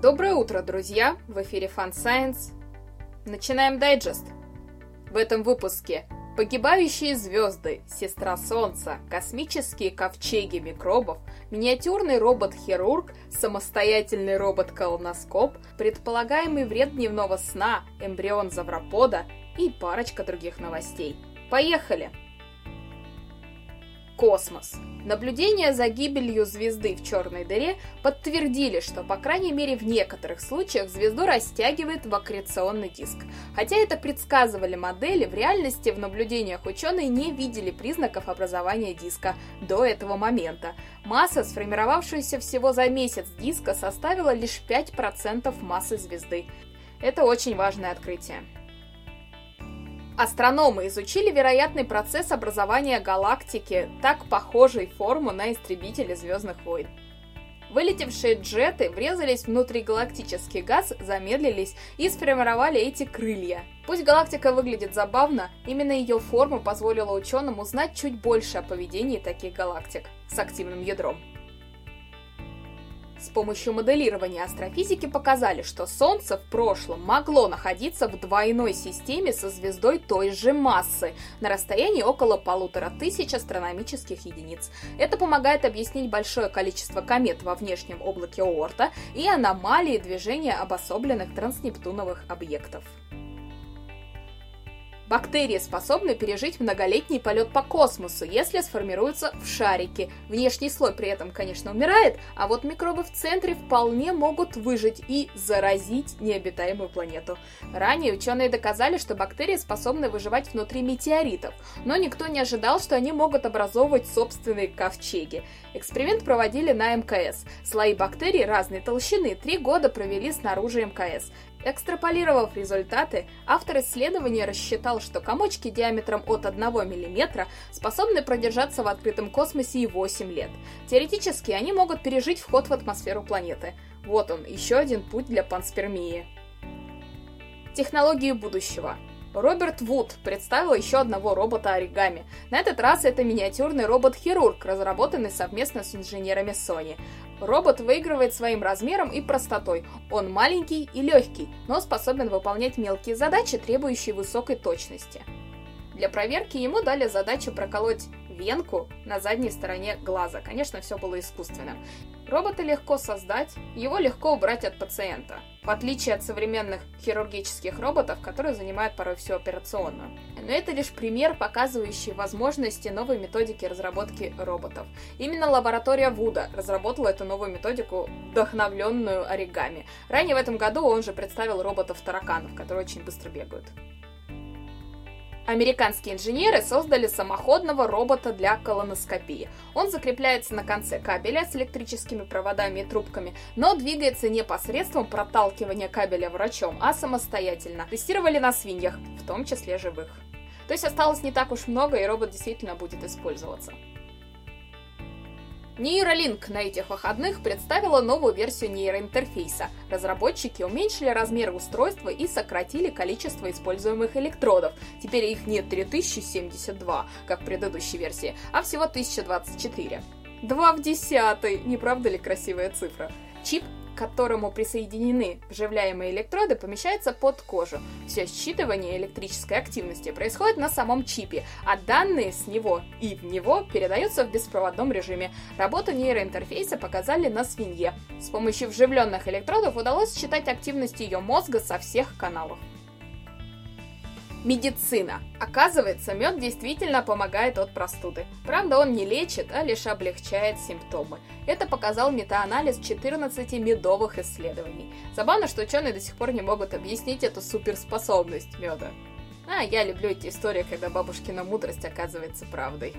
Доброе утро, друзья! В эфире Fun Science. Начинаем дайджест. В этом выпуске погибающие звезды, сестра Солнца, космические ковчеги микробов, миниатюрный робот-хирург, самостоятельный робот-колоноскоп, предполагаемый вред дневного сна, эмбрион завропода и парочка других новостей. Поехали! Космос. Наблюдения за гибелью звезды в черной дыре подтвердили, что, по крайней мере, в некоторых случаях звезду растягивает в аккреционный диск. Хотя это предсказывали модели, в реальности в наблюдениях ученые не видели признаков образования диска до этого момента. Масса, сформировавшаяся всего за месяц диска, составила лишь 5% массы звезды. Это очень важное открытие. Астрономы изучили вероятный процесс образования галактики, так похожей форму на истребители Звездных войн. Вылетевшие джеты врезались в внутригалактический газ, замедлились и сформировали эти крылья. Пусть галактика выглядит забавно, именно ее форма позволила ученым узнать чуть больше о поведении таких галактик с активным ядром. С помощью моделирования астрофизики показали, что Солнце в прошлом могло находиться в двойной системе со звездой той же массы на расстоянии около полутора тысяч астрономических единиц. Это помогает объяснить большое количество комет во внешнем облаке Оорта и аномалии движения обособленных транснептуновых объектов. Бактерии способны пережить многолетний полет по космосу, если сформируются в шарике. Внешний слой при этом, конечно, умирает, а вот микробы в центре вполне могут выжить и заразить необитаемую планету. Ранее ученые доказали, что бактерии способны выживать внутри метеоритов, но никто не ожидал, что они могут образовывать собственные ковчеги. Эксперимент проводили на МКС. Слои бактерий разной толщины три года провели снаружи мкс. Экстраполировав результаты, автор исследования рассчитал, что комочки диаметром от 1 мм способны продержаться в открытом космосе и 8 лет. Теоретически они могут пережить вход в атмосферу планеты. Вот он, еще один путь для панспермии. Технологии будущего. Роберт Вуд представил еще одного робота оригами. На этот раз это миниатюрный робот-хирург, разработанный совместно с инженерами Sony. Робот выигрывает своим размером и простотой. Он маленький и легкий, но способен выполнять мелкие задачи, требующие высокой точности. Для проверки ему дали задачу проколоть венку на задней стороне глаза. Конечно, все было искусственно. Робота легко создать, его легко убрать от пациента, в отличие от современных хирургических роботов, которые занимают порой всю операционную. Но это лишь пример, показывающий возможности новой методики разработки роботов. Именно лаборатория Вуда разработала эту новую методику, вдохновленную оригами. Ранее в этом году он же представил роботов-тараканов, которые очень быстро бегают. Американские инженеры создали самоходного робота для колоноскопии. Он закрепляется на конце кабеля с электрическими проводами и трубками, но двигается не посредством проталкивания кабеля врачом, а самостоятельно. Тестировали на свиньях, в том числе живых. То есть осталось не так уж много, и робот действительно будет использоваться. Нейролинк на этих выходных представила новую версию нейроинтерфейса. Разработчики уменьшили размеры устройства и сократили количество используемых электродов. Теперь их не 3072, как в предыдущей версии, а всего 1024. 2 в десятый, не правда ли красивая цифра? Чип к которому присоединены вживляемые электроды, помещается под кожу. Все считывание электрической активности происходит на самом чипе, а данные с него и в него передаются в беспроводном режиме. Работу нейроинтерфейса показали на свинье. С помощью вживленных электродов удалось считать активность ее мозга со всех каналов. Медицина. Оказывается, мед действительно помогает от простуды. Правда, он не лечит, а лишь облегчает симптомы. Это показал метаанализ 14 медовых исследований. Забавно, что ученые до сих пор не могут объяснить эту суперспособность меда. А я люблю эти истории, когда бабушкина мудрость оказывается правдой.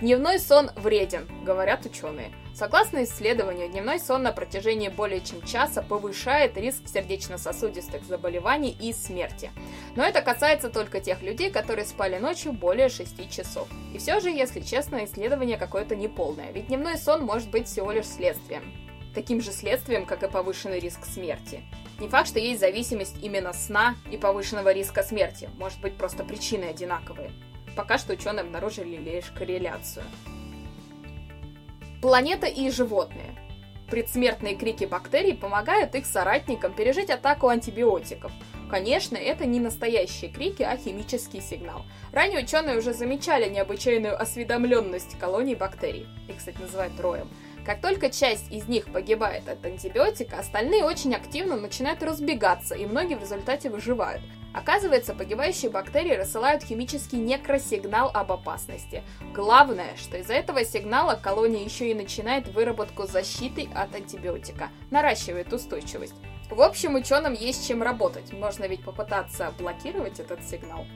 Дневной сон вреден, говорят ученые. Согласно исследованию, дневной сон на протяжении более чем часа повышает риск сердечно-сосудистых заболеваний и смерти. Но это касается только тех людей, которые спали ночью более 6 часов. И все же, если честно, исследование какое-то неполное, ведь дневной сон может быть всего лишь следствием. Таким же следствием, как и повышенный риск смерти. Не факт, что есть зависимость именно сна и повышенного риска смерти, может быть просто причины одинаковые. Пока что ученые обнаружили лишь корреляцию. Планета и животные. Предсмертные крики бактерий помогают их соратникам пережить атаку антибиотиков. Конечно, это не настоящие крики, а химический сигнал. Ранее ученые уже замечали необычайную осведомленность колоний бактерий. Их, кстати, называют роем. Как только часть из них погибает от антибиотика, остальные очень активно начинают разбегаться, и многие в результате выживают. Оказывается, погибающие бактерии рассылают химический некросигнал об опасности. Главное, что из-за этого сигнала колония еще и начинает выработку защиты от антибиотика, наращивает устойчивость. В общем, ученым есть чем работать. Можно ведь попытаться блокировать этот сигнал.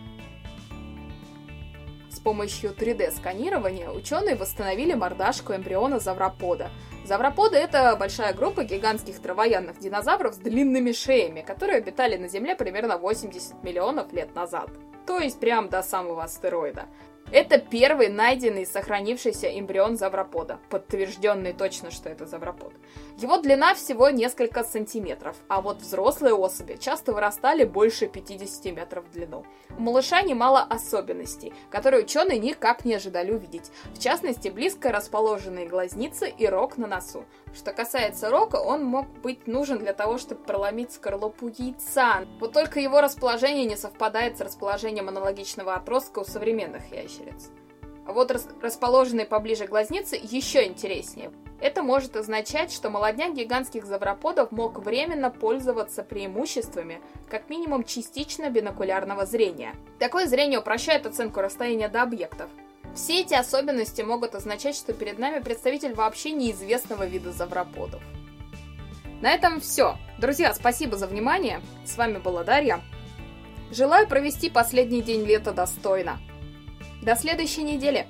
Помощью 3D-сканирования ученые восстановили мордашку эмбриона завропода. Завроподы – это большая группа гигантских травоядных динозавров с длинными шеями, которые обитали на Земле примерно 80 миллионов лет назад. То есть прям до самого астероида. Это первый найденный сохранившийся эмбрион завропода, подтвержденный точно, что это завропод. Его длина всего несколько сантиметров, а вот взрослые особи часто вырастали больше 50 метров в длину. У малыша немало особенностей, которые ученые никак не ожидали увидеть. В частности, близко расположенные глазницы и рог на носу. Что касается рока, он мог быть нужен для того, чтобы проломить скорлупу яйца. Вот только его расположение не совпадает с расположением аналогичного отростка у современных ящериц. А вот рас расположенные поближе глазницы еще интереснее. Это может означать, что молодняк гигантских завроподов мог временно пользоваться преимуществами, как минимум частично бинокулярного зрения. Такое зрение упрощает оценку расстояния до объектов. Все эти особенности могут означать, что перед нами представитель вообще неизвестного вида завроподов. На этом все. Друзья, спасибо за внимание. С вами была Дарья. Желаю провести последний день лета достойно. До следующей недели.